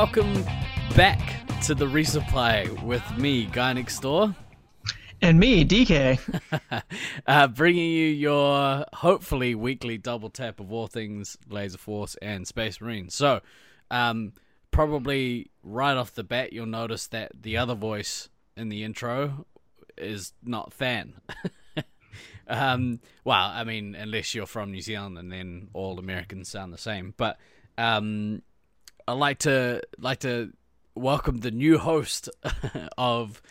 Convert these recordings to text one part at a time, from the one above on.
welcome back to the resupply with me, Guy Next Door. And me, DK. uh, bringing you your hopefully weekly double tap of all things Laser Force and Space Marine. So, um, probably right off the bat, you'll notice that the other voice in the intro is not Than. um, well, I mean, unless you're from New Zealand, and then all Americans sound the same. But um, I like to like to welcome the new host of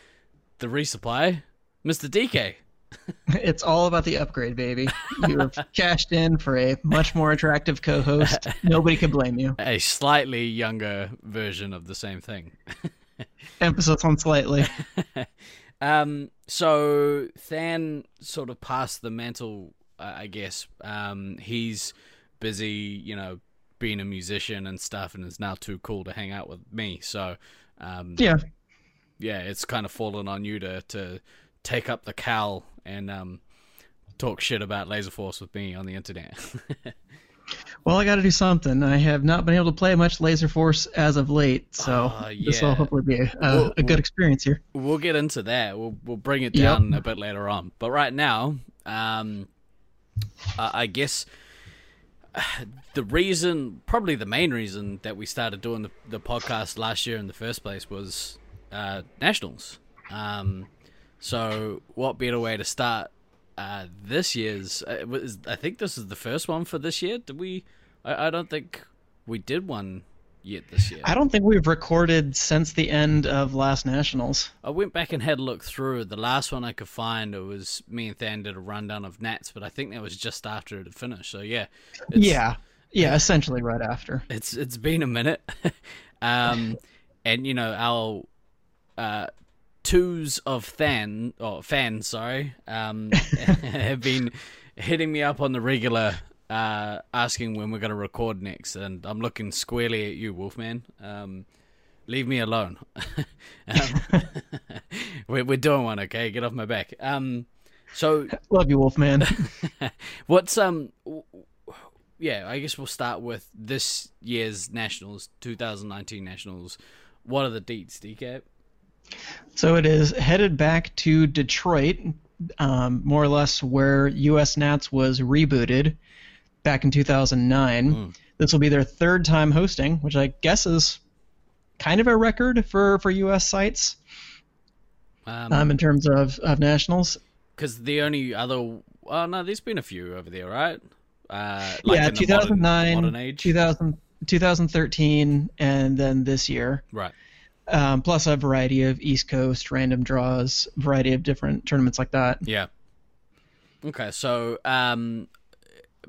the resupply, Mr. DK. It's all about the upgrade, baby. You have cashed in for a much more attractive co-host. Nobody can blame you. A slightly younger version of the same thing. Emphasis on slightly. um, so Than sort of passed the mantle, I guess. Um, he's busy, you know, being a musician and stuff, and is now too cool to hang out with me. So, um, Yeah. yeah, it's kind of fallen on you to to take up the cowl and um, talk shit about Laser Force with me on the internet. Well, I got to do something. I have not been able to play much Laser Force as of late, so Ah, this will hopefully be a, a, Well, a good experience here. we'll get into that. We'll we'll bring it Yep. down a bit later on. But right now, um, I guess the reason, probably the main reason that we started doing the, the podcast last year in the first place was uh, nationals. Um, so what better way to start uh, this year's? Uh, was, I think this is the first one for this year. Did we? I, I don't think we did one yet this year. I don't think we've recorded since the end of last Nationals. I went back and had a look through. The last one I could find, it was me and Than did a rundown of Nats, but I think that was just after it had finished. So yeah, it's, yeah. Yeah, essentially right after. it's it's been a minute, um, and you know our uh, twos of Than or fans, sorry, um, have been hitting me up on the regular. Uh, asking when we're going to record next, and I'm looking squarely at you, Wolfman. Um, leave me alone. um, we're, we're doing one, okay? Get off my back. Um, so Love you, Wolfman. what's um, yeah, I guess we'll start with this year's nationals, 2019 nationals. What are the dates, DK? So it is headed back to Detroit, um, more or less where US Nats was rebooted back in 2009. Mm. This will be their third time hosting, which I guess is kind of a record for, for US sites Um, um, in terms of, of nationals. because the only other, oh no, there's been a few over there, right? Uh, like yeah, in the modern- 2009, modern age, 2000, 2013, and then this year. right? Um, plus a variety of East Coast random draws, variety of different tournaments like that. Yeah. Okay, so um,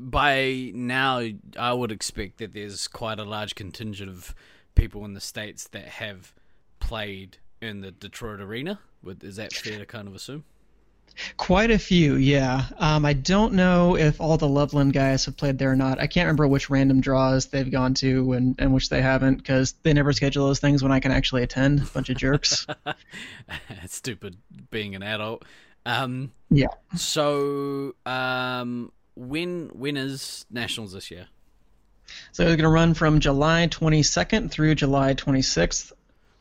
by now, I would expect that there's quite a large contingent of people in the states that have played in the Detroit arena. Is that fair to kind of assume? Quite a few, yeah. Um, I don't know if all the Loveland guys have played there or not. I can't remember which random draws they've gone to and, and which they haven't because they never schedule those things when I can actually attend. Bunch of jerks. stupid being an adult. Um, yeah. so um, when when is nationals this year? So it's going to run from July 22nd through July 26th.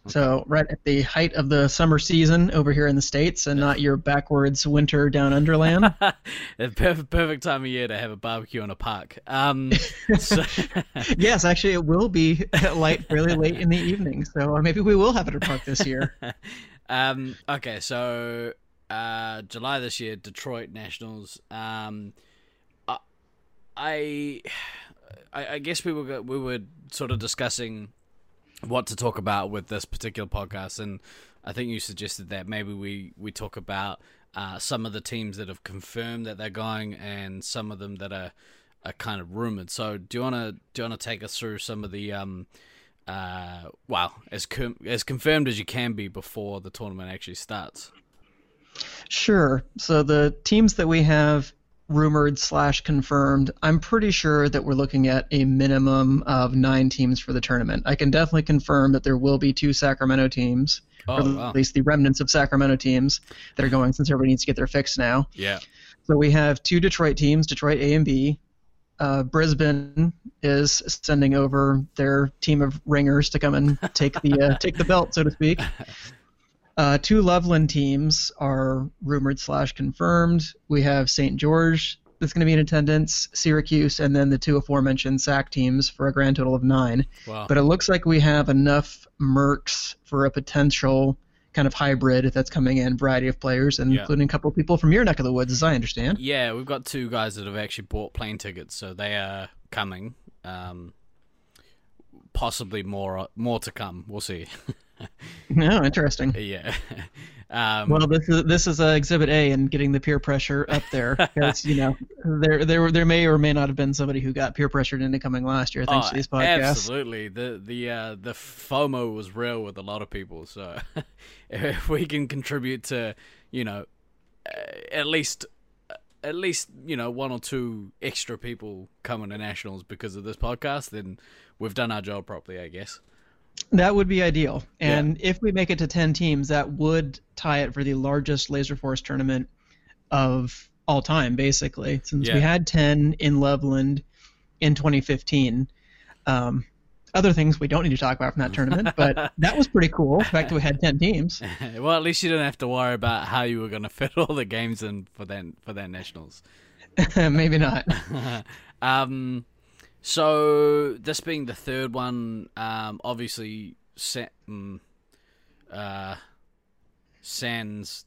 So right at the height of the summer season over here in the states, and not your backwards winter down underland. perfect perfect time of year to have a barbecue in a park. Um, so, yes, actually, it will be light fairly late in the evening. So maybe we will have it at a park this year. um, okay, so uh, July this year, Detroit Nationals. Um, I, I guess we were we were sort of discussing what to talk about with this particular podcast, and I think you suggested that maybe we we talk about uh, some of the teams that have confirmed that they're going, and some of them that are are kind of rumored. So, do you wanna do you wanna take us through some of the um, uh, well, as com- as confirmed as you can be before the tournament actually starts? Sure. So the teams that we have rumored slash confirmed, I'm pretty sure that we're looking at a minimum of nine teams for the tournament. I can definitely confirm that there will be two Sacramento teams, or Oh, wow. at least the remnants of Sacramento teams that are going since everybody needs to get their fix now. Yeah. So we have two Detroit teams, Detroit A and B, uh, Brisbane is sending over their team of ringers to come and take the uh, take the belt, so to speak. Uh, two Loveland teams are rumored slash confirmed. We have St. George that's going to be in attendance, Syracuse, and then the two aforementioned SAC teams for a grand total of nine. Wow. But it looks like we have enough Mercs for a potential kind of hybrid that's coming in, variety of players, and Yeah. including a couple of people from your neck of the woods, as I understand. Yeah, we've got two guys that have actually bought plane tickets, so they are coming. Um, possibly more more to come. We'll see. No, interesting. yeah. um, Well, this is this is uh, Exhibit A and getting the peer pressure up there because you know there there there may or may not have been somebody who got peer pressured into coming last year thanks oh, to these podcasts. absolutely. The the uh, the FOMO was real with a lot of people. So if we can contribute to, you know, at least at least you know one or two extra people coming to nationals because of this podcast, then we've done our job properly, I guess. That would be ideal. And if we make it to 10 teams, that would tie it for the largest Laser Force tournament of all time, basically, since Yeah. we had 10 in Loveland in 2015. Um, other things we don't need to talk about from that tournament, but that was pretty cool. The fact that we had 10 teams. well, at least you don't have to worry about how you were going to fit all the games in for that for that nationals. Maybe not. um, so this being the third one, um, obviously, Sa- mm, uh, Sans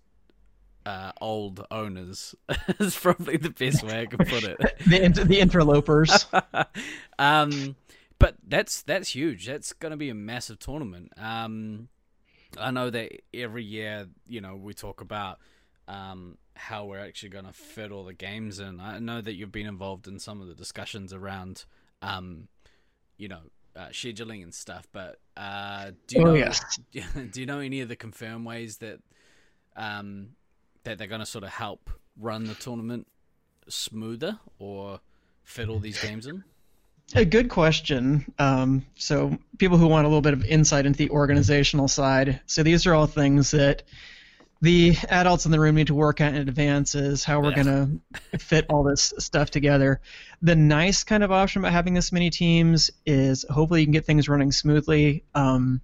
uh, old owners is probably the best way I can put it. The, int- the interlopers. um, but that's that's huge. That's going to be a massive tournament. Um, I know that every year, you know, we talk about um, how we're actually going to fit all the games in. I know that you've been involved in some of the discussions around, um, you know, uh, scheduling and stuff. But uh, do you Oh, know? yes. Do you know any of the confirmed ways that um, that they're going to sort of help run the tournament smoother or fit all these games in? A good question. Um, so, people who want a little bit of insight into the organizational side. So, these are all things that the adults in the room need to work out in advance is how we're Yeah. going to fit all this stuff together. The nice kind of option about having this many teams is hopefully you can get things running smoothly. Um,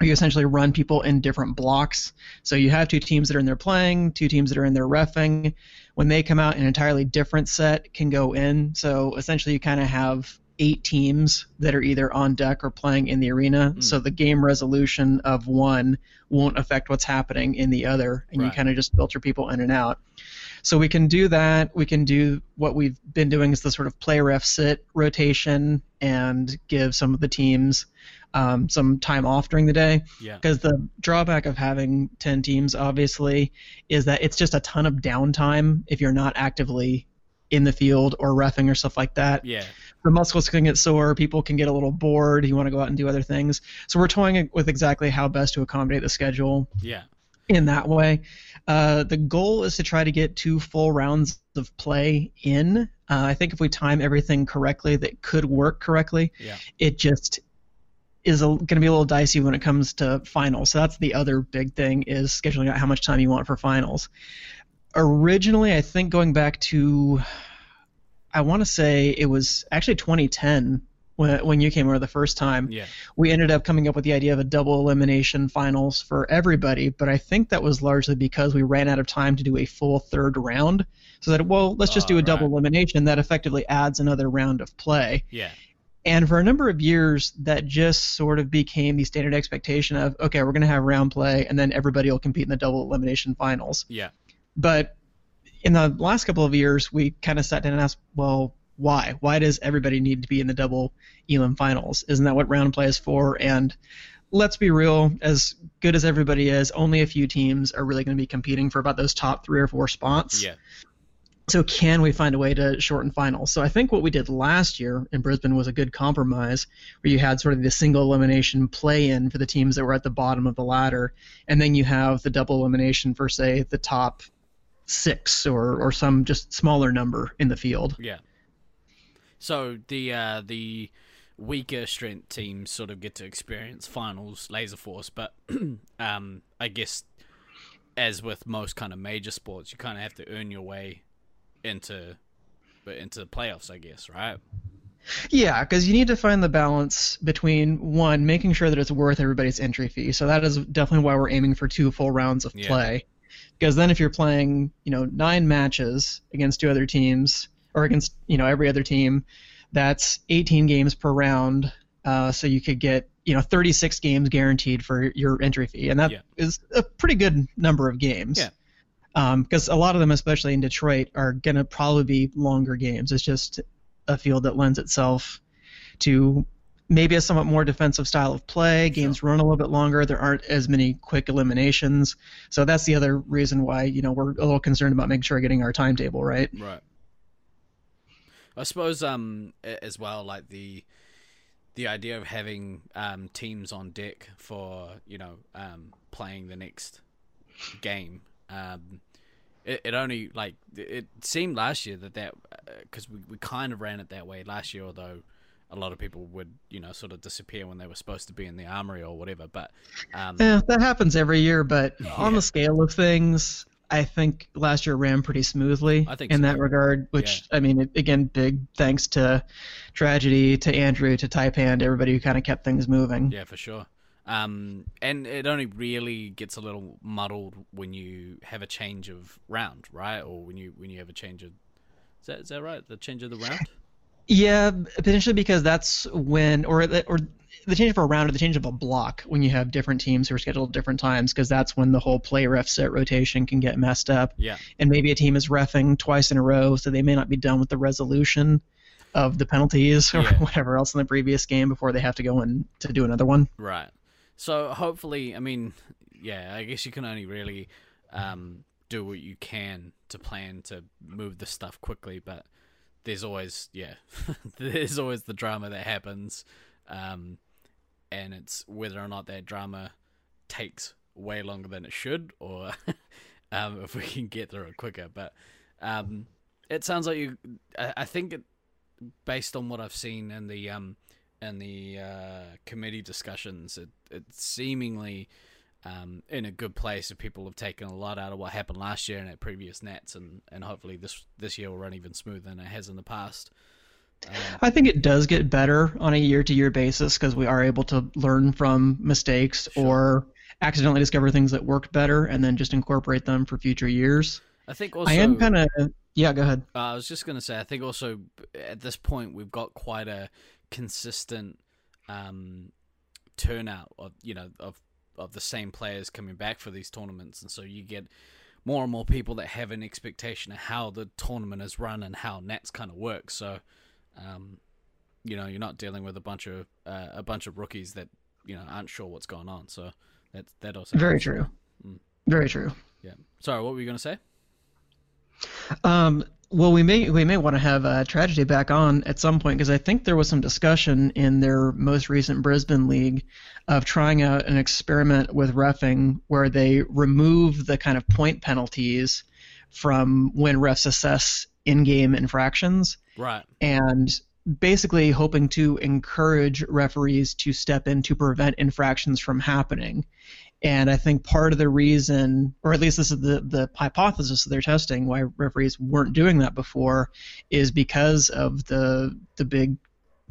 you essentially run people in different blocks. So you have two teams that are in there playing, two teams that are in there refing. When they come out, an entirely different set can go in. So essentially, you kind of have eight teams that are either on deck or playing in the arena. Mm. So the game resolution of one won't affect what's happening in the other, and you kind of just filter people in and out. So we can do that. We can do what we've been doing is the sort of play ref sit rotation and give some of the teams um, some time off during the day. Yeah. Because the drawback of having 10 teams, obviously, is that it's just a ton of downtime if you're not actively in the field or refing or stuff like that. Yeah. The muscles can get sore, people can get a little bored, you want to go out and do other things. So we're toying with exactly how best to accommodate the schedule Yeah. in that way. Uh, the goal is to try to get two full rounds of play in. Uh, I think if we time everything correctly, that could work correctly. Yeah. It just is going to be a little dicey when it comes to finals. So that's the other big thing is scheduling out how much time you want for finals. Originally, I think going back to, I want to say it was actually 2010 when when you came over the first time Yeah. we ended up coming up with the idea of a double elimination finals for everybody, but I think that was largely because we ran out of time to do a full third round. So that well, let's just do a Oh, double right. elimination that effectively adds another round of play. Yeah. And for a number of years, that just sort of became the standard expectation of okay, we're going to have round play, and then everybody will compete in the double elimination finals. Yeah. But in the last couple of years, we kind of sat down and asked, well, why? Why does everybody need to be in the double elim finals? Isn't that what round play is for? And let's be real, as good as everybody is, only a few teams are really going to be competing for about those top three or four spots. Yeah. So can we find a way to shorten finals? So I think what we did last year in Brisbane was a good compromise, where you had sort of the single elimination play-in for the teams that were at the bottom of the ladder, and then you have the double elimination for say the top six or or some just smaller number in the field. Yeah. So the uh, the weaker strength teams sort of get to experience finals laser force, but um, I guess as with most kind of major sports, you kind of have to earn your way into but into the playoffs, I guess, right? Yeah, because you need to find the balance between one, making sure that it's worth everybody's entry fee. So that is definitely why we're aiming for two full rounds of Yeah. play. Because then, if you're playing, you know, nine matches against two other teams, or against, you know, every other team, that's 18 games per round. Uh, so you could get, you know, 36 games guaranteed for your entry fee, and that is Yeah. a pretty good number of games. Yeah. Because a lot of them, especially in Detroit, are going to probably be longer games. It's just a field that lends itself to maybe a somewhat more defensive style of play. Games run a little bit longer. There aren't as many quick eliminations. So that's the other reason why you know we're a little concerned about making sure we're getting our timetable right. Right. I suppose um as well like the the idea of having um teams on deck for you know um playing the next game um it, it only like it seemed last year that that because we, we kind of ran it that way last year although a lot of people would you know sort of disappear when they were supposed to be in the armory or whatever but um Yeah, that happens every year, but on the scale of things, I think last year ran pretty smoothly I think in so. that regard. Which I mean, again, big thanks to tragedy, to Andrew, to Taipan, to everybody who kind of kept things moving. Yeah, for sure. Um, and it only really gets a little muddled when you have a change of round, right? Or when you when you have a change of is that is that right? The change of the round. Yeah, potentially because that's when, or the, or the change of a round or the change of a block when you have different teams who are scheduled at different times, because that's when the whole play ref set rotation can get messed up. Yeah, And maybe a team is refing twice in a row, so they may not be done with the resolution of the penalties or Yeah. whatever else in the previous game before they have to go in to do another one. right. So hopefully, I mean, yeah, I guess you can only really um, do what you can to plan to move the stuff quickly, but there's always yeah, there's always the drama that happens, um, and it's whether or not that drama takes way longer than it should, or um, if we can get through it quicker. But um, it sounds like you. I, I think it, based on what I've seen in the um, in the uh, committee discussions, it it's seemingly um, in a good place. If people have taken a lot out of what happened last year and at previous Nats, and, and hopefully this this year will run even smoother than it has in the past. Um, I think it does get better on a year to year basis because we are able to learn from mistakes Sure. or accidentally discover things that worked better and then just incorporate them for future years. I think also I am kind of, yeah, go ahead. Uh, I was just going to say, I think also at this point we've got quite a consistent um, turnout of you know of of the same players coming back for these tournaments, and so you get more and more people that have an expectation of how the tournament is run and how Nats kind of works. So, um, you know, you're not dealing with a bunch of uh, a bunch of rookies that you know aren't sure what's going on. So that that also Very true. Mm. Very true. Yeah. Sorry, what were you going to say? Um, well, we may we may want to have uh, tragedy back on at some point because I think there was some discussion in their most recent Brisbane league of trying out an experiment with refing where they remove the kind of point penalties from when refs assess in-game infractions Right. and basically hoping to encourage referees to step in to prevent infractions from happening. And I think part of the reason, or at least this is the, the hypothesis they're testing, why referees weren't doing that before, is because of the the big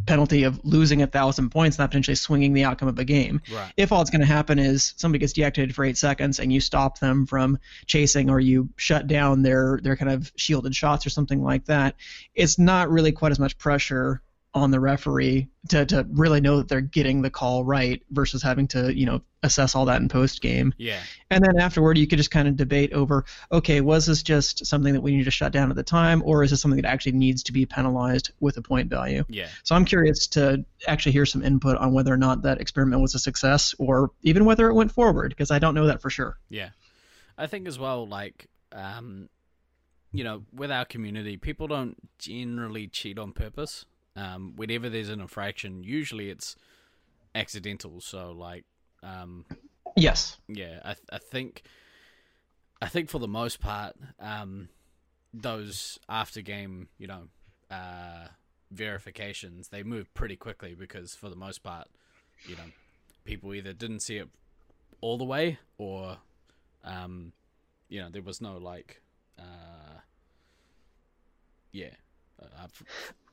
penalty of losing a thousand points, not potentially swinging the outcome of a game. Right. If all it's going to happen is somebody gets deactivated for eight seconds and you stop them from chasing or you shut down their their kind of shielded shots or something like that, it's not really quite as much pressure on the referee to, to really know that they're getting the call right versus having to you know assess all that in post game Yeah. and then afterward you could just kind of debate over okay was this just something that we need to shut down at the time or is this something that actually needs to be penalized with a point value Yeah. so i'm curious to actually hear some input on whether or not that experiment was a success or even whether it went forward because i don't know that for sure Yeah. I think as well, like, um, you know, with our community, people don't generally cheat on purpose. Um, whenever there's an infraction, usually it's accidental. So, like, um, yes yeah, I, I think, I think for the most part, um, those after game, you know, uh, verifications, they move pretty quickly because for the most part, you know, people either didn't see it all the way or, um, you know, there was no like, uh, yeah, Uh,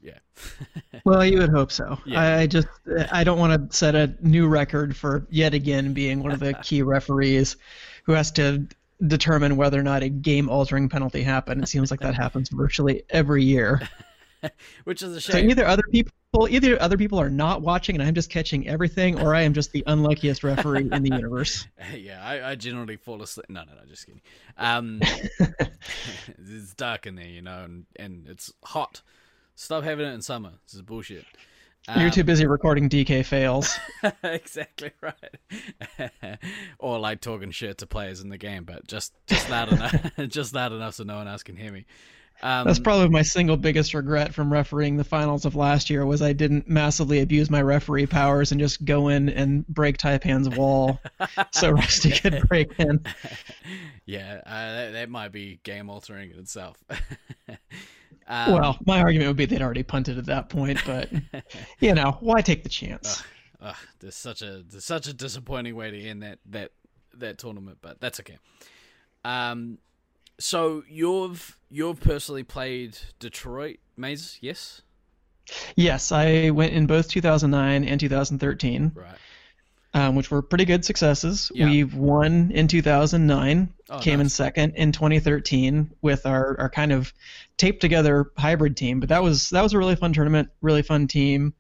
yeah. well, you would hope so. Yeah. I I just I don't want to set a new record for yet again being one of the key referees who has to determine whether or not a game-altering penalty happened. It seems like that happens virtually every year. Which is a shame. So either other people either other people are not watching and I'm just catching everything, or I am just the unluckiest referee in the universe. yeah, I, I generally fall asleep. No, no, no, just kidding. Um, it's dark in there, you know, and, and it's hot. Stop having it in summer. This is bullshit. You're Um, too busy recording DK fails. exactly right. or like talking shit to players in the game, but just just loud enough, just loud enough so no one else can hear me. Um, That's probably my single biggest regret from refereeing the finals of last year was I didn't massively abuse my referee powers and just go in and break Taipan's wall so Rusty could break in. yeah, uh, that, that might be game altering in itself. um, Well, my argument would be they'd already punted at that point, but you know, why take the chance? Ugh, there's such a there's such a disappointing way to end that that that tournament, but that's okay. Um, so you've you've personally played Detroit Maze, yes? Yes, I went in both 2009 and 2013, Right. um, which were pretty good successes. Yeah. We've won in 2009, Oh, came in second in 2013 with our, our kind of taped together hybrid team. But that was that was a really fun tournament, really fun team.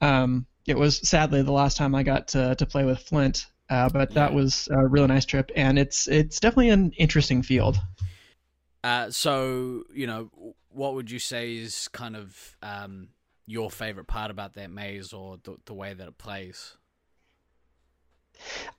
Um, it was sadly the last time I got to, to play with Flint, uh, but that Yeah. was a really nice trip, and it's it's definitely an interesting field. Uh, so you know, what would you say is kind of um, your favorite part about that maze, or the, the way that it plays?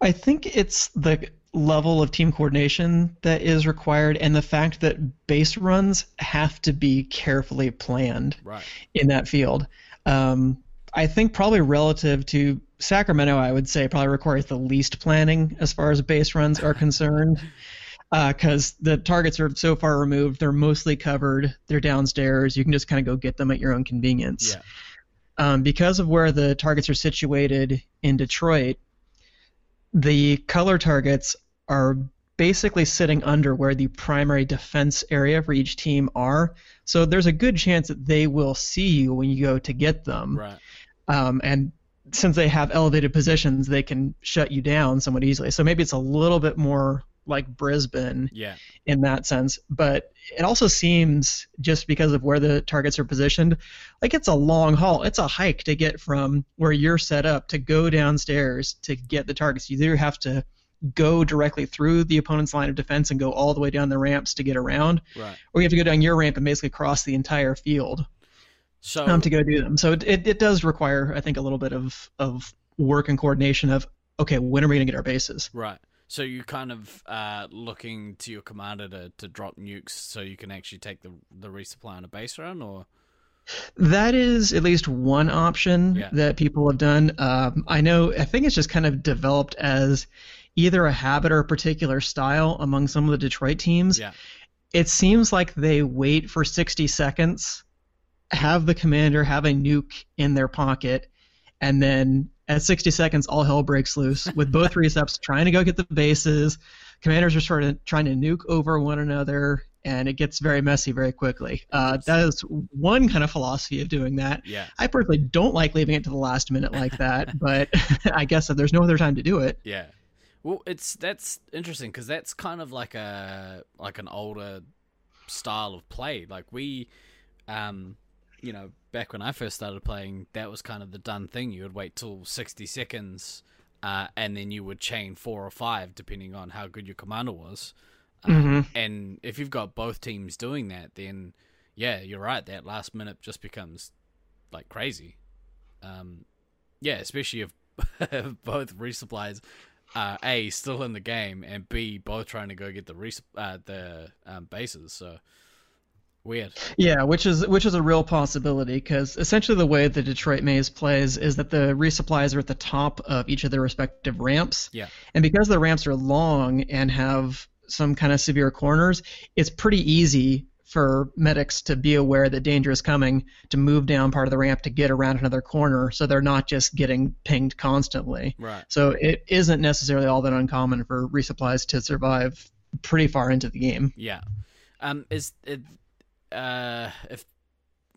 I think it's the level of team coordination that is required, and the fact that base runs have to be carefully planned. Right. in that field. Um, I think probably relative to Sacramento, I would say probably requires the least planning as far as base runs are concerned, because the targets are so far removed. They're mostly covered. They're downstairs. You can just kind of go get them at your own convenience. Yeah. Um, because of where the targets are situated in Detroit, the color targets are basically sitting under where the primary defense area for each team are. So there's a good chance that they will see you when you go to get them. Right. Um, and since they have elevated positions, they can shut you down somewhat easily. So maybe it's a little bit more like Brisbane Yeah. in that sense. But it also seems, just because of where the targets are positioned, like it's a long haul. It's a hike to get from where you're set up to go downstairs to get the targets. You either have to go directly through the opponent's line of defense and go all the way down the ramps to get around, Right. or you have to go down your ramp and basically cross the entire field So um, to go do them. So it, it, it does require, I think, a little bit of, of work and coordination of, okay, when are we going to get our bases? Right. So you kind of uh, looking to your commander to, to drop nukes so you can actually take the the resupply on a base run, or That is at least one option Yeah. that people have done. Um, I know, I think it's just kind of developed as either a habit or a particular style among some of the Detroit teams. yeah, It seems like they wait for 60 seconds, have the commander have a nuke in their pocket, and then at 60 seconds, all hell breaks loose with both resets trying to go get the bases. Commanders are sort of trying to nuke over one another, and it gets very messy very quickly. Uh, that is one kind of philosophy of doing that. yeah, I personally don't like leaving it to the last minute like that, but I guess if there's no other time to do it, yeah. Well, it's that's interesting because that's kind of like a like an older style of play. Like we, um, you know, back when I first started playing, that was kind of the done thing. You would wait till sixty seconds, uh, and then you would chain four or five depending on how good your commander was. Uh, Mhm. And if you've got both teams doing that, then yeah, you're right. That last minute just becomes like crazy. Um, yeah, especially if both resupplies are a still in the game and b both trying to go get the res- uh, the um, bases. So weird. Yeah, which is which is a real possibility because essentially the way the Detroit Maze plays is that the resupplies are at the top of each of their respective ramps. Yeah. And because the ramps are long and have some kind of severe corners, it's pretty easy for medics to be aware that danger is coming to move down part of the ramp to get around another corner so they're not just getting pinged constantly. Right. So it isn't necessarily all that uncommon for resupplies to survive pretty far into the game. Yeah. Um. Is it? Uh. If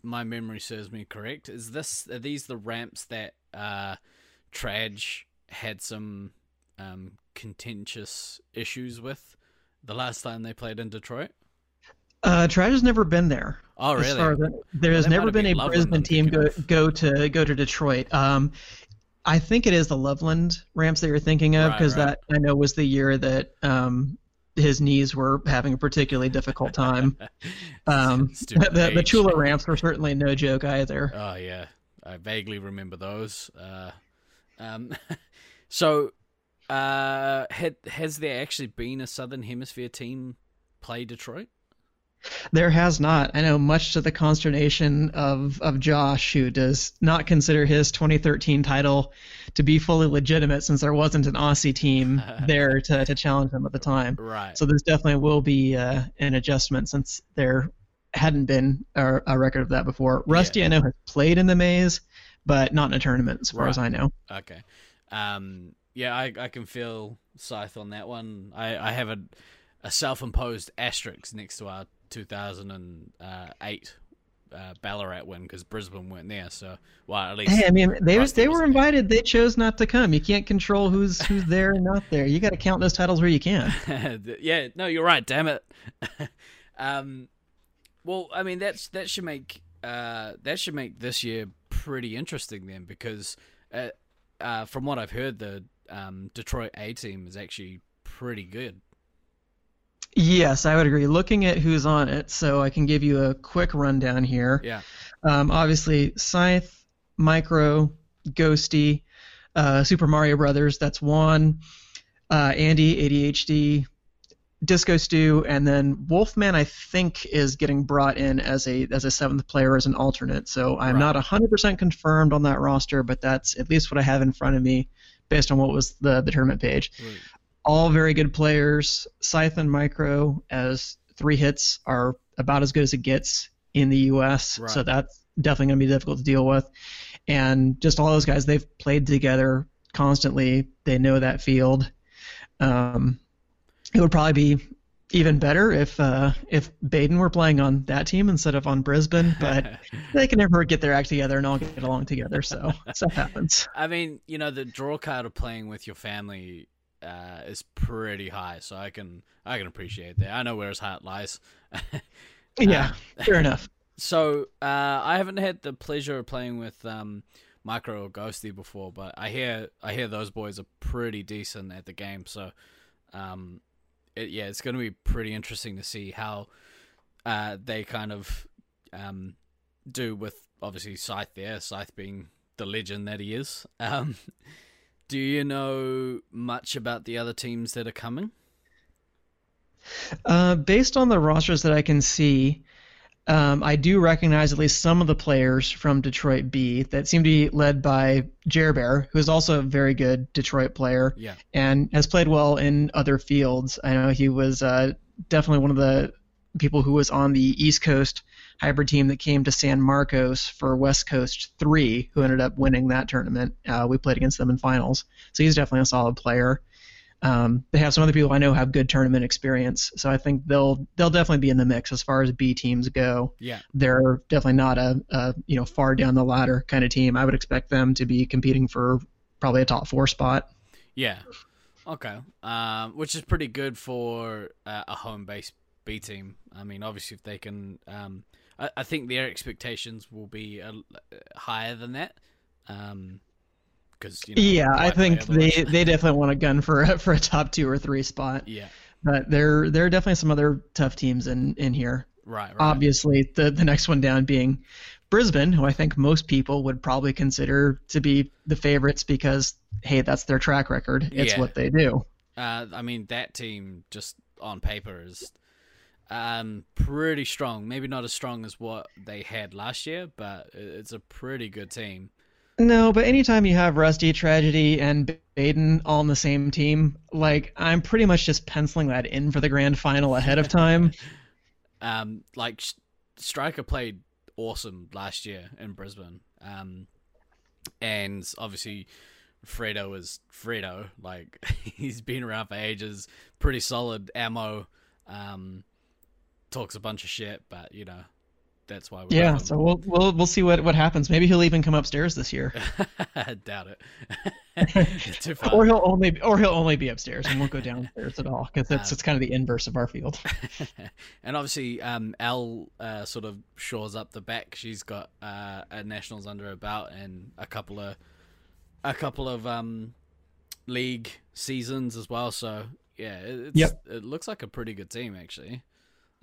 my memory serves me correct, is this are these the ramps that uh, Traj had some um, contentious issues with the last time they played in Detroit? Uh, Traj has never been there. Oh, really? far as I- there has that never been been a Brisbane team go, go to go to Detroit. Um, I think it is the Loveland ramps that you're thinking of Right, because right. that I know was the year that um, his knees were having a particularly difficult time. Um, the, the. Chula ramps were certainly no joke either. Oh yeah, I vaguely remember those. Uh, um, so, uh, had has there actually been a Southern Hemisphere team play Detroit? There has not. I know, much to the consternation of, of Josh, who does not consider his 2013 title to be fully legitimate since there wasn't an Aussie team there to, to challenge him at the time. Right. So this definitely will be uh, an adjustment since there hadn't been a, a record of that before. Rusty, I know, has played in the maze, but not in a tournament, as far as I know. Okay. Um, yeah, I, I can feel Scythe on that one. I, I have a, a self-imposed asterisk next to our 2008 uh, Ballarat win because Brisbane weren't there. So, well, at least Hey, I mean, they Rusty they were there. invited. They chose not to come. You can't control who's who's there and not there. You got to count those titles where you can. yeah, no, you're right. Damn it. um, well, I mean that's that should make uh that should make this year pretty interesting then because uh, uh from what I've heard the um Detroit A team is actually pretty good. Yes, I would agree. Looking at who's on it, so I can give you a quick rundown here. Yeah. Um, obviously, Scythe, Micro, Ghosty, uh, Super Mario Brothers. That's one. Uh, Andy, ADHD, Disco Stew, and then Wolfman. I think is getting brought in as a as a seventh player as an alternate. So I'm Right. not 100% confirmed on that roster, but that's at least what I have in front of me, based on what was the the tournament page all very good players. Scythe and Micro as three hits are about as good as it gets in the U.S. Right. So that's definitely going to be difficult to deal with. And just all those guys, they've played together constantly. They know that field. Um, it would probably be even better if uh, if Baden were playing on that team instead of on Brisbane, but they can never get their act together and all get along together. So stuff happens. I mean, you know, the draw card of playing with your family uh, is pretty high, so I can I can appreciate that. I know where his heart lies. Yeah, fair enough. So uh, I haven't had the pleasure of playing with um, Micro or Ghosty before, but I hear I hear those boys are pretty decent at the game. So um, it, yeah, it's going to be pretty interesting to see how uh, they kind of um, do with obviously Scythe there, Scythe being the legend that he is. Um, do you know much about the other teams that are coming? Uh, based on the rosters that I can see, um, I do recognize at least some of the players from Detroit B that seem to be led by Jerbear, who is also a very good Detroit player Yeah, and has played well in other fields. I know he was uh, definitely one of the people who was on the East Coast hybrid team that came to San Marcos for West Coast 3, who ended up winning that tournament. Uh, we played against them in finals. So he's definitely a solid player. Um, they have some other people I know have good tournament experience, so I think they'll they'll definitely be in the mix as far as B teams go. yeah. They're definitely not a, a you know far down the ladder kind of team. I would expect them to be competing for probably a top four spot. Yeah. Okay. Um, which is pretty good for uh, a home-based B team. I mean, obviously, if they can, um, I, I think their expectations will be uh higher than that. Um, because you know, Yeah, I think they, they definitely want a gun for a, for a top two or three spot. yeah. But there there are definitely some other tough teams in in here. Right. Right. Obviously, the the next one down being Brisbane, who I think most people would probably consider to be the favorites because hey, that's their track record. It's Yeah. what they do. Uh, I mean, that team just on paper is um pretty strong. Maybe not as strong as what they had last year, but it's a pretty good team. No, but anytime you have Rusty, Tragedy, and Baden all on the same team, like I'm pretty much just penciling that in for the grand final ahead of time. um, like Striker played awesome last year in Brisbane. Um, and obviously Fredo is Fredo. Like he's been around for ages, pretty solid ammo. Um, talks a bunch of shit, but you know, that's why. We yeah, so we'll we'll we'll see what what happens. Maybe he'll even come upstairs this year. I doubt it. Or he'll only or he'll only be upstairs and won't go downstairs at all because that's um, it's kind of the inverse of our field. and obviously, um, Al uh, sort of shores up the back. She's got uh, a nationals under her belt and a couple of a couple of um, league seasons as well. So yeah, it's, yep. it looks like a pretty good team actually.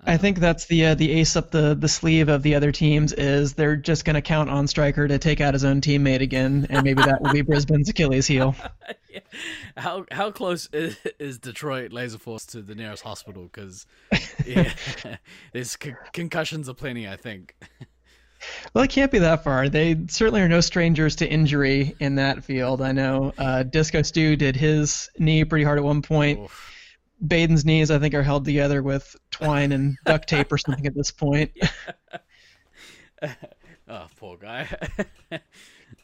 I think that's the uh, the ace up the, the sleeve of the other teams is they're just going to count on Striker to take out his own teammate again, and maybe that will be Brisbane's Achilles heel. yeah. How how close is, is, Detroit Laser Force to the nearest hospital? Because yeah, there's con- concussions aplenty, I think. Well, it can't be that far. They certainly are no strangers to injury in that field. I know uh, Disco Stew did his knee pretty hard at one point. Oof Baden's knees, I think, are held together with twine and duct tape or something at this point. oh, poor guy.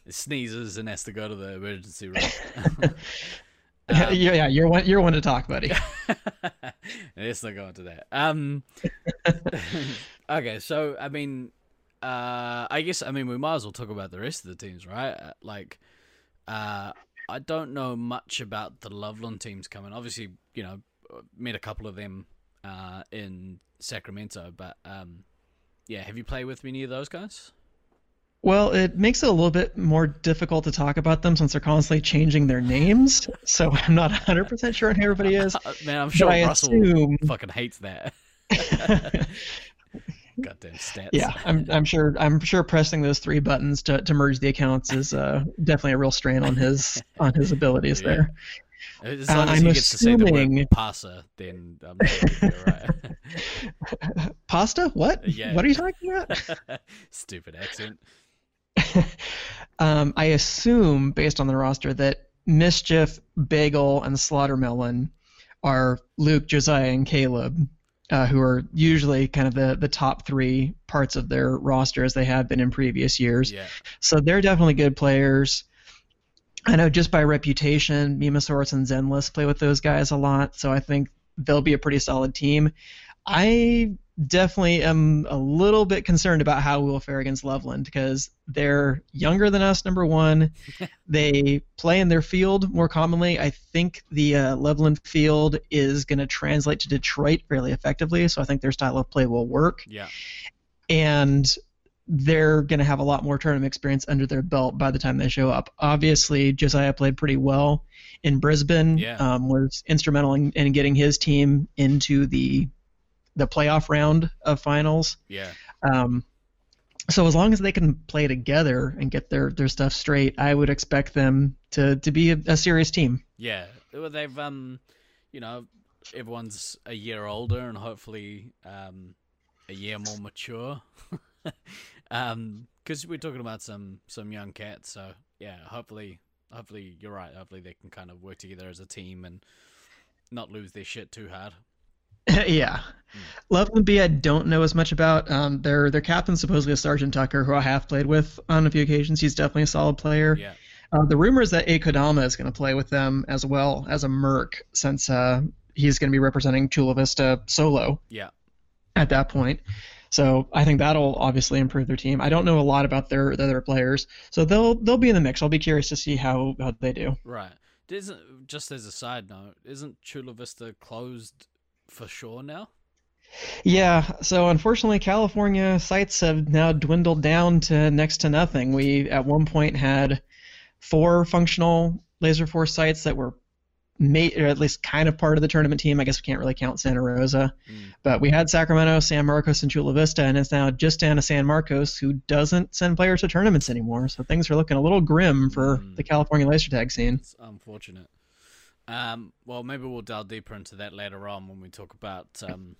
sneezes and has to go to the emergency room. um, yeah, yeah, you're one. You're one to talk, buddy. Let's not go into that. Um. okay, so I mean, uh, I guess I mean we might as well talk about the rest of the teams, right? Uh, like, uh, I don't know much about the Loveland teams coming. Obviously, you know, met a couple of them uh, in Sacramento, but um, yeah, have you played with any of those guys? Well, it makes it a little bit more difficult to talk about them since they're constantly changing their names. So I'm not 100% sure who everybody is. Man, I'm sure Russell assume... fucking hates that. Goddamn stats. Yeah, I'm, I'm sure. I'm sure pressing those three buttons to, to merge the accounts is uh, definitely a real strain on his on his abilities yeah. there. As long uh, as he I'm gets assuming... to say the word pasta, then I'm you're right. Pasta? What? Yeah. What are you talking about? Stupid accent. um, I assume, based on the roster, that Mischief, Bagel, and Slaughtermelon are Luke, Josiah, and Caleb, uh, who are usually kind of the, the top three parts of their roster as they have been in previous years. Yeah. So they're definitely good players. I know just by reputation, Mimasaurus and Zenless play with those guys a lot, so I think they'll be a pretty solid team. I definitely am a little bit concerned about how we'll fare against Loveland because they're younger than us, number one. they play in their field more commonly. I think the uh, Loveland field is going to translate to Detroit fairly effectively, so I think their style of play will work. Yeah. And they're going to have a lot more tournament experience under their belt by the time they show up. Obviously, Josiah played pretty well in Brisbane. Yeah. Um, was instrumental in, in, getting his team into the the playoff round of finals. Yeah. Um, so as long as they can play together and get their, their stuff straight, I would expect them to, to be a, a serious team. Yeah, well, they've um, you know, everyone's a year older and hopefully um, a year more mature. um, because we're talking about some some young cats. So yeah, hopefully, hopefully you're right. Hopefully they can kind of work together as a team and not lose their shit too hard. yeah, mm. Loveland B. I don't know as much about. Um, their their captain supposedly is Sergeant Tucker, who I have played with on a few occasions. He's definitely a solid player. Yeah. Uh, the rumor is that A. Kodama is going to play with them as well as a Merc, since uh, he's going to be representing Chula Vista solo. Yeah. At that point, so I think that'll obviously improve their team. I don't know a lot about their, their other players, so they'll they'll be in the mix. I'll be curious to see how, how they do. Right. Isn't just as a side note, isn't Chula Vista closed for sure now? Yeah, so unfortunately, California sites have now dwindled down to next to nothing. We at one point had four functional laser force sites that were made, or at least kind of part of the tournament team. I guess we can't really count Santa Rosa, mm. but we had Sacramento, San Marcos, and Chula Vista, and it's now just down to San Marcos, who doesn't send players to tournaments anymore. So things are looking a little grim for mm. the California laser tag scene. It's unfortunate. Um, well, maybe we'll delve deeper into that later on when we talk about um,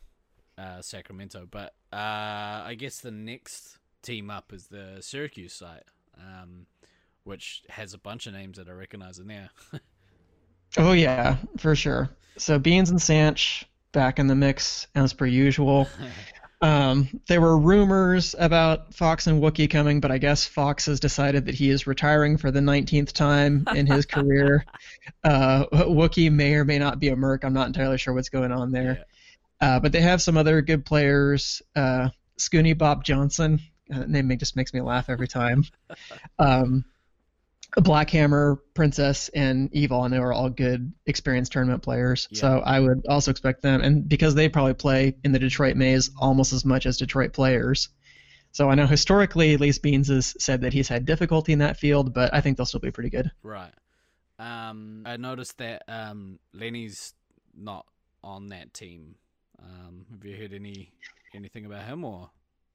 uh, Sacramento. But uh, I guess the next team up is the Syracuse site, um, which has a bunch of names that I recognize in there. Oh yeah, for sure. So Beans and Sanch back in the mix as per usual. Um, there were rumors about Fox and Wookie coming, but I guess Fox has decided that he is retiring for the 19th time in his career. Uh, Wookie may or may not be a Merc. I'm not entirely sure what's going on there. Yeah. Uh, but they have some other good players. Uh, Scoonie Bob Johnson. Uh, that name just makes me laugh every time. Um, Black Hammer, Princess, and Evil, and they were all good, experienced tournament players. Yeah. So I would also expect them, and because they probably play in the Detroit Maze almost as much as Detroit players. So I know historically, at least Beans has said that he's had difficulty in that field, but I think they'll still be pretty good. Right. Um, I noticed that um, Lenny's not on that team. Um, have you heard any anything about him or?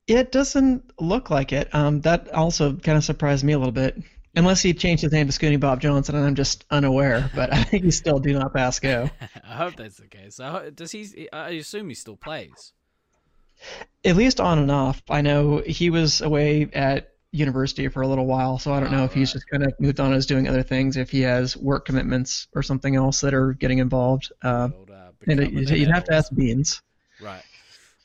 It doesn't look like it. Um, that also kind of surprised me a little bit. Unless he changed his name to Scoonie Bob Johnson, and I'm just unaware. But I think he's still do not pass go. I hope that's the case. Does he? I assume he still plays. At least on and off. I know he was away at university for a little while, so I don't know Oh, if he's just kind of moved on as doing other things, if he has work commitments or something else that are getting involved. Uh, Old, uh, and it, an you'd have to ask Beans. Right.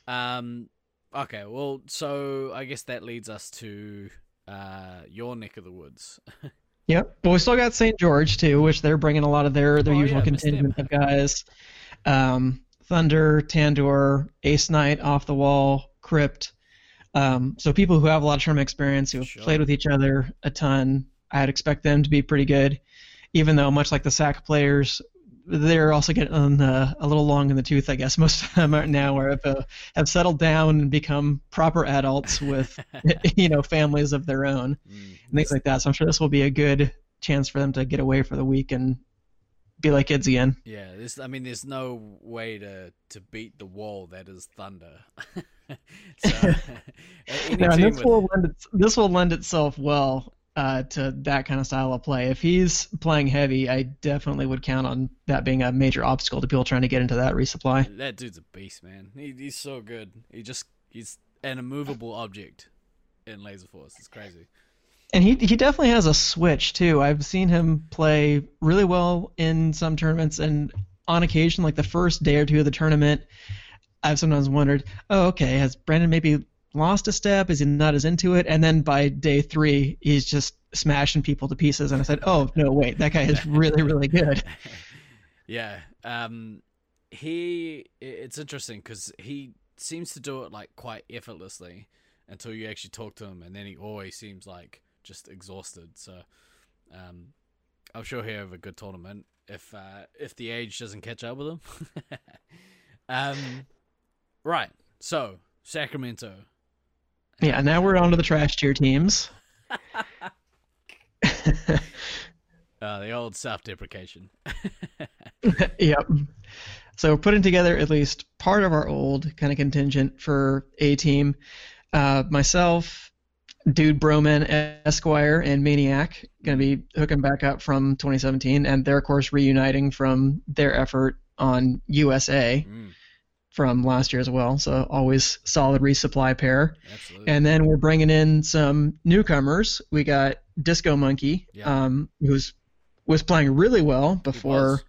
Um. Okay. Well, so I guess that leads us to uh your neck of the woods. Yep. But we still got St. George too, which they're bringing a lot of their their Oh, usual yeah, contingent of guys. Um, Thunder, Tandoor, Ace Knight, Off the Wall, Crypt. Um, so people who have a lot of tournament experience, who have Sure. played with each other a ton, I'd expect them to be pretty good. Even though, much like the SAC players, they're also getting uh, a little long in the tooth, I guess. Most of them are now are, have, uh, have settled down and become proper adults with, you know, families of their own Mm. and things like that. So I'm sure this will be a good chance for them to get away for the week and be like kids again. Yeah, this. I mean, there's no way to to beat the wall that is Thunder. so, No, this with- will lend its, this will lend itself well uh, to that kind of style of play. If he's playing heavy, I definitely would count on that being a major obstacle to people trying to get into that resupply. that dude's a beast, man. He, he's so good. He just he's an immovable object in Laserforce. It's crazy. And he he definitely has a switch too. I've seen him play really well in some tournaments, and on occasion, like the first day or two of the tournament, I've sometimes wondered, oh, okay, has Brandon maybe lost a step? Is he not as into it? And then by day three, he's just smashing people to pieces. And I said, oh no, wait, that guy is really really good. yeah. Um, he. It's interesting because he seems to do it like quite effortlessly until you actually talk to him, and then he always seems like just exhausted. So, um, I'm sure he'll have a good tournament if uh, if the age doesn't catch up with him. um, right. So Sacramento. Yeah, now we're on to the trash tier teams. Uh, the old self-deprecation. yep. So we're putting together at least part of our old kind of contingent for a team. Uh, myself, Dude Broman Esquire, and Maniac going to be hooking back up from 2017, and they're of course reuniting from their effort on USA Mm, from last year as well. So always solid resupply pair. absolutely. And then we're bringing in some newcomers. We got Disco Monkey, Yeah. um, who's was playing really well before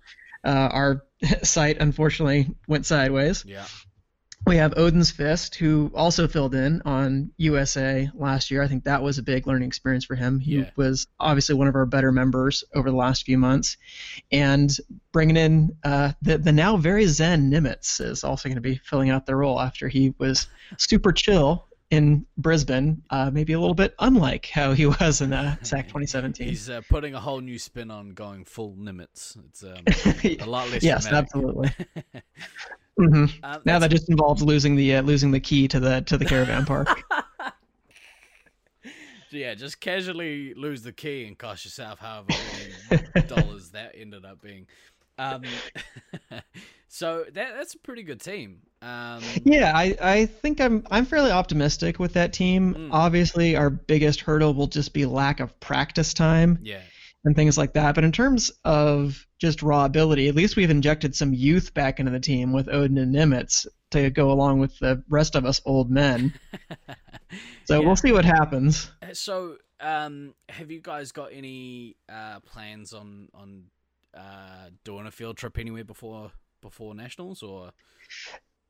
uh, our site unfortunately went sideways. Yeah. We have Odin's Fist, who also filled in on USA last year. I think that was a big learning experience for him. He Yeah. was obviously one of our better members over the last few months. And bringing in uh, the, the now very zen Nimitz is also going to be filling out the role after he was super chill in Brisbane, uh, maybe a little bit unlike how he was in uh, SAC 2017. He's uh, putting a whole new spin on going full Nimitz. It's um, a lot less. yes, dramatic. absolutely. hmm Uh, Now that just involves losing the uh, losing the key to the to the caravan park. yeah, just casually lose the key and cost yourself however many dollars that ended up being. Um, so that that's a pretty good team. Um, Yeah, I, I think I'm I'm fairly optimistic with that team. Mm. Obviously, our biggest hurdle will just be lack of practice time yeah, and things like that. But in terms of just raw ability, at least we've injected some youth back into the team with Odin and Nimitz to go along with the rest of us old men. So Yeah. we'll see what happens. So, um, have you guys got any uh, plans on on uh, doing a field trip anywhere before before nationals or?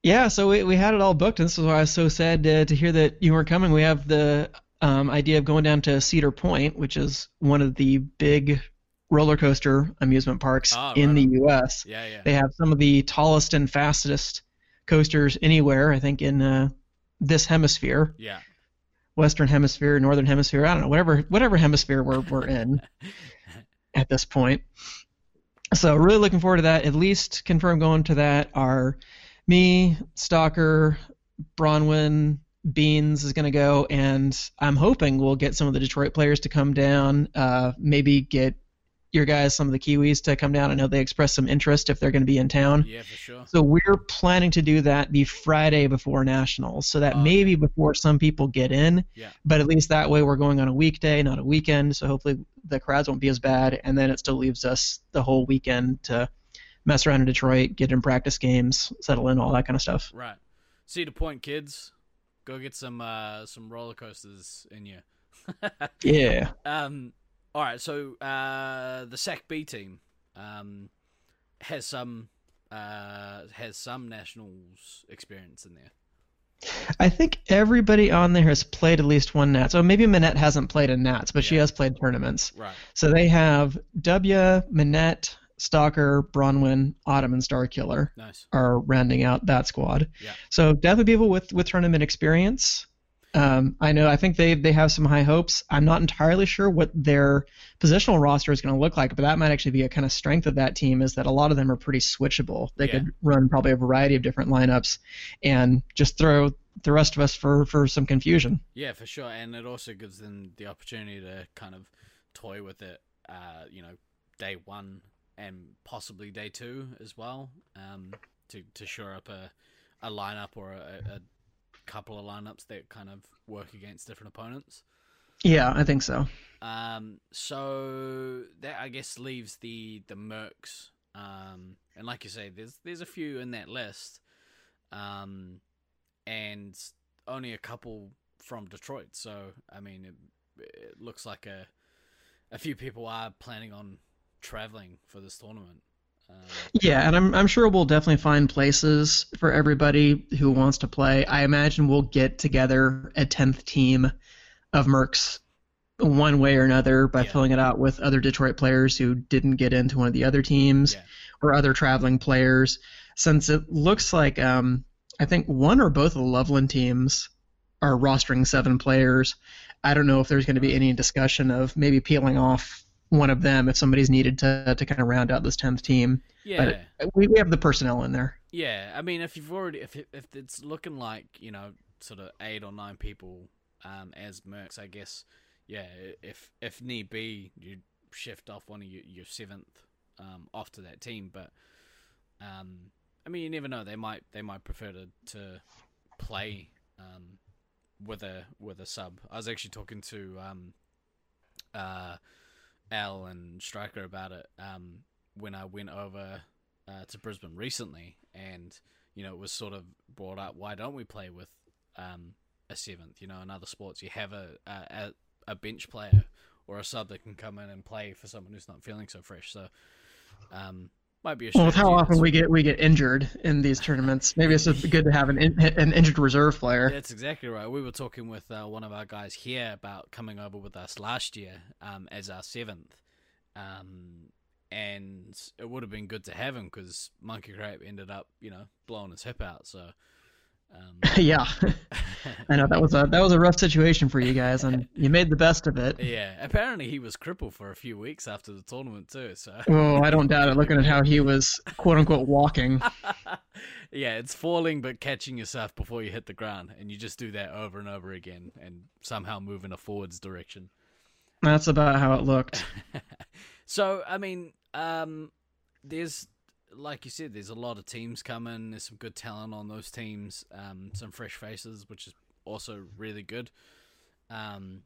Yeah, so we, we had it all booked, and this is why I was so sad to, to hear that you weren't coming. We have the um, idea of going down to Cedar Point, which is one of the big roller coaster amusement parks Ah, in right the. U.S. Yeah, yeah. They have some of the tallest and fastest coasters anywhere. I think in uh, this hemisphere, Yeah. Western Hemisphere, Northern Hemisphere. I don't know, whatever whatever hemisphere we're we're in at this point. So really looking forward to that. At least confirmed going to that are me, Stalker, Bronwyn, Beans is going to go, and I'm hoping we'll get some of the Detroit players to come down. Uh, maybe get your guys, some of the Kiwis, to come down. I know they expressed some interest if they're going to be in town. Yeah, for sure. So we're planning to do that the Friday before nationals, so that Oh, okay. maybe before some people get in. Yeah. But at least that way we're going on a weekday, not a weekend. So hopefully the crowds won't be as bad, and then it still leaves us the whole weekend to mess around in Detroit, get in practice games, settle in, all that kind of stuff. Right. Cedar Point, kids. Go get some uh some roller coasters in you. Yeah. Um. All right. So uh, the SAC B team um has some uh has some nationals experience in there. I think everybody on there has played at least one Nats. Oh, maybe Manette hasn't played in Nats, but she has played tournaments. Right. So they have W, Manette, Stalker, Bronwyn, Autumn, and Starkiller. Nice. are rounding out that squad. Yeah. So definitely people with with tournament experience. Um, I know. I think they they have some high hopes. I'm not entirely sure what their positional roster is going to look like, but that might actually be a kind of strength of that team is that a lot of them are pretty switchable. They Yeah. could run probably a variety of different lineups and just throw the rest of us for for some confusion. Yeah, for sure, and it also gives them the opportunity to kind of toy with it. Uh, you know, day one and possibly day two as well. Um, to to shore up a a lineup or a, a couple of lineups that kind of work against different opponents. Yeah, I think so. Um, so that I guess leaves the the Mercs. Um, and like you say, there's there's a few in that list. Um, and only a couple from Detroit. So I mean, it, it looks like a a few people are planning on traveling for this tournament. Um, Yeah, and I'm I'm sure we'll definitely find places for everybody who wants to play. I imagine we'll get together a tenth team of Mercs one way or another by Yeah. filling it out with other Detroit players who didn't get into one of the other teams Yeah. or other traveling players. Since it looks like um, I think one or both of the Loveland teams are rostering seven players. I don't know if there's going to be any discussion of maybe peeling off one of them if somebody's needed to to kind of round out this tenth team yeah. we, we have the personnel in there. Yeah, I mean, if you've already, if if it's looking like you know, sort of eight or nine people um, as mercs, I guess, yeah, if if need be, you shift off one of your, your seventh um, off to that team. But um, I mean, you never know; they might they might prefer to to play um, with a with a sub. I was actually talking to um, uh, Al and Striker about it um, when I went over uh, to Brisbane recently, and you know it was sort of brought up. Why don't we play with um, a seventh? You know, in other sports, you have a, a a bench player or a sub that can come in and play for someone who's not feeling so fresh. So, um, might be a Well, with how often we get we get injured in these tournaments, maybe it's good to have an in, an injured reserve player. That's exactly right. We were talking with uh, one of our guys here about coming over with us last year um, as our seventh, um, and it would have been good to have him because Monkey Grape ended up, you know, blowing his hip out. So, um, yeah, I know that was a that was a rough situation for you guys, and you made the best of it. yeah, apparently he was crippled for a few weeks after the tournament too. So, Oh, I don't doubt it. Looking at how he was quote unquote walking. yeah, it's falling but catching yourself before you hit the ground, and you just do that over and over again, and somehow move in a forwards direction. That's about how it looked. so I mean, um, there's like you said, there's a lot of teams coming. There's some good talent on those teams. Um, some fresh faces, which is also really good. Um,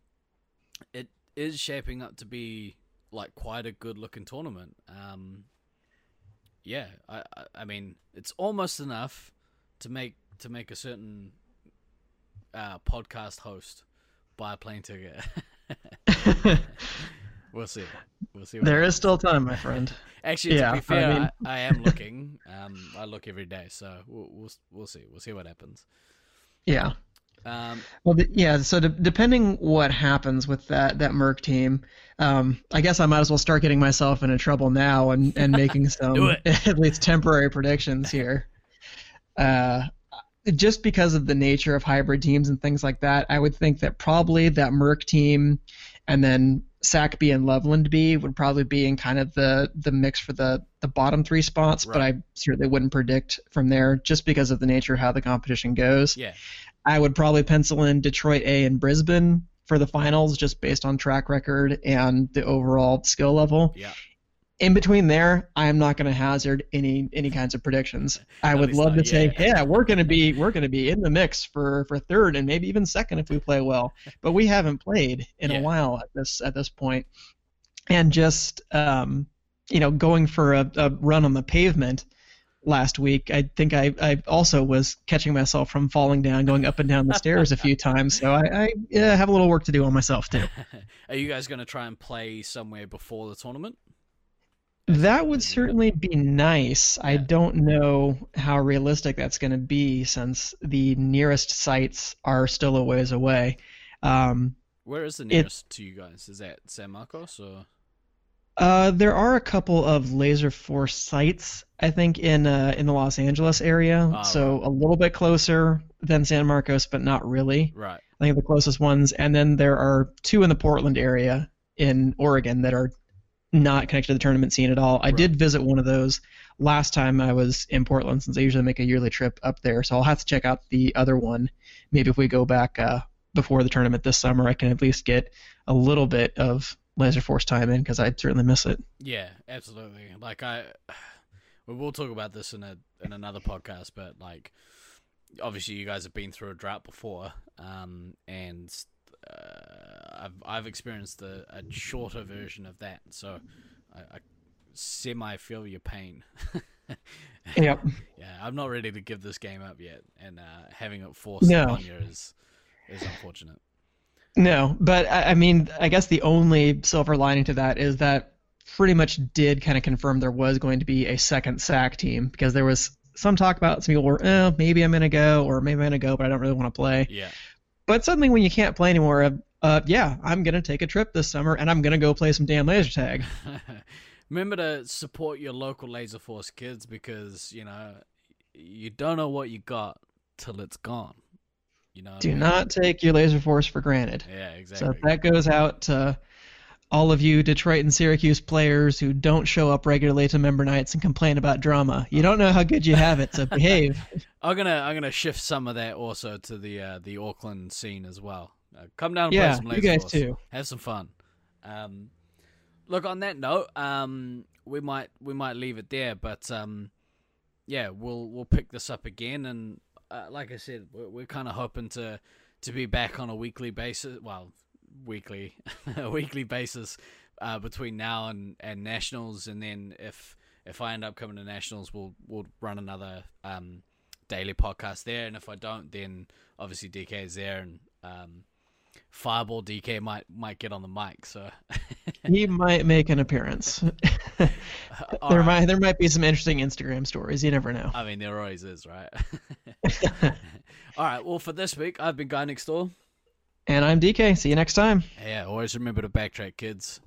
it is shaping up to be like quite a good looking tournament. Um, yeah, I, I I mean, it's almost enough to make to make a certain uh, podcast host buy a plane ticket. we'll see. We'll see. What there is still time, my friend. Actually, Yeah, to I be fair, I, mean- I, am looking. Um, I look every day, so we'll we'll we'll see. We'll see what happens. Yeah. Um, Well, yeah. So de- depending what happens with that that Merc team, um, I guess I might as well start getting myself into trouble now and and making some at least temporary predictions here. Uh, just because of the nature of hybrid teams and things like that, I would think that probably that Merc team and then Sac B and Loveland B would probably be in kind of the the mix for the the bottom three spots, right. but I certainly wouldn't predict from there just because of the nature of how the competition goes. Yeah. I would probably pencil in Detroit A and Brisbane for the finals just based on track record and the overall skill level. Yeah in between there, I am not going to hazard any any kinds of predictions. I would love to say, yeah, yeah we're going to be we're going to be in the mix for for third and maybe even second if we play well. But we haven't played in yeah. a while at this at this point, and just um, you know going for a, a run on the pavement last week, I think I, I also was catching myself from falling down, going up and down the stairs a few times. So I, I yeah, have a little work to do on myself too. Are you guys going to try and play somewhere before the tournament? That would certainly be nice. I don't know how realistic that's going to be since the nearest sites are still a ways away. Um, Where is the nearest it, to you guys? Is that San Marcos or? Uh, there are a couple of Laserforce sites, I think, in uh, in the Los Angeles area. Oh, so right. a little bit closer than San Marcos, but not really. Right. I think the closest ones, and then there are two in the Portland area in Oregon that are not connected to the tournament scene at all. I right. did visit one of those last time I was in Portland, since I usually make a yearly trip up there. So I'll have to check out the other one. Maybe if we go back uh, before the tournament this summer, I can at least get a little bit of Laserforce time in because I'd certainly miss it. Yeah, absolutely. Like I, we'll talk about this in a in another podcast, but like obviously you guys have been through a drought before, um, and uh, I've I've experienced a, a, shorter version of that, so I, I semi feel your pain. yep. Yeah, I'm not ready to give this game up yet, and uh, having it forced no. upon you is is unfortunate. No, but I, I mean, I guess the only silver lining to that is that pretty much did kind of confirm there was going to be a second SAC team because there was some talk about some people were, oh, maybe I'm gonna go or maybe I'm gonna go, but I don't really want to play. Yeah. But suddenly, when you can't play anymore, uh, uh, yeah, I'm gonna take a trip this summer and I'm gonna go play some damn laser tag. Remember to support your local Laserforce kids because you know you don't know what you got till it's gone. You know. Do I mean? not take your Laserforce for granted. Yeah, exactly. So that goes out to all of you Detroit and Syracuse players who don't show up regularly to member nights and complain about drama. You don't know how good you have it, so behave. I'm gonna I'm gonna shift some of that also to the uh, the Auckland scene as well. Uh, come down and yeah, play some you guys too. Have some fun. Um, look on that note, um, we might we might leave it there, but um, yeah, we'll we'll pick this up again, and uh, like I said, we're, we're kind of hoping to to be back on a weekly basis. Well, weekly, a weekly basis uh, between now and, and nationals, and then if if I end up coming to nationals, we'll we'll run another um, daily podcast there, and if I don't, then obviously DK is there, and um, Fireball DK might might get on the mic, so he might make an appearance. there right. might there might be some interesting Instagram stories. You never know. I mean, there always is, right? All right. Well, for this week, I've been Guy Next Door. And I'm DK. See you next time. Yeah, always remember to backtrack, kids.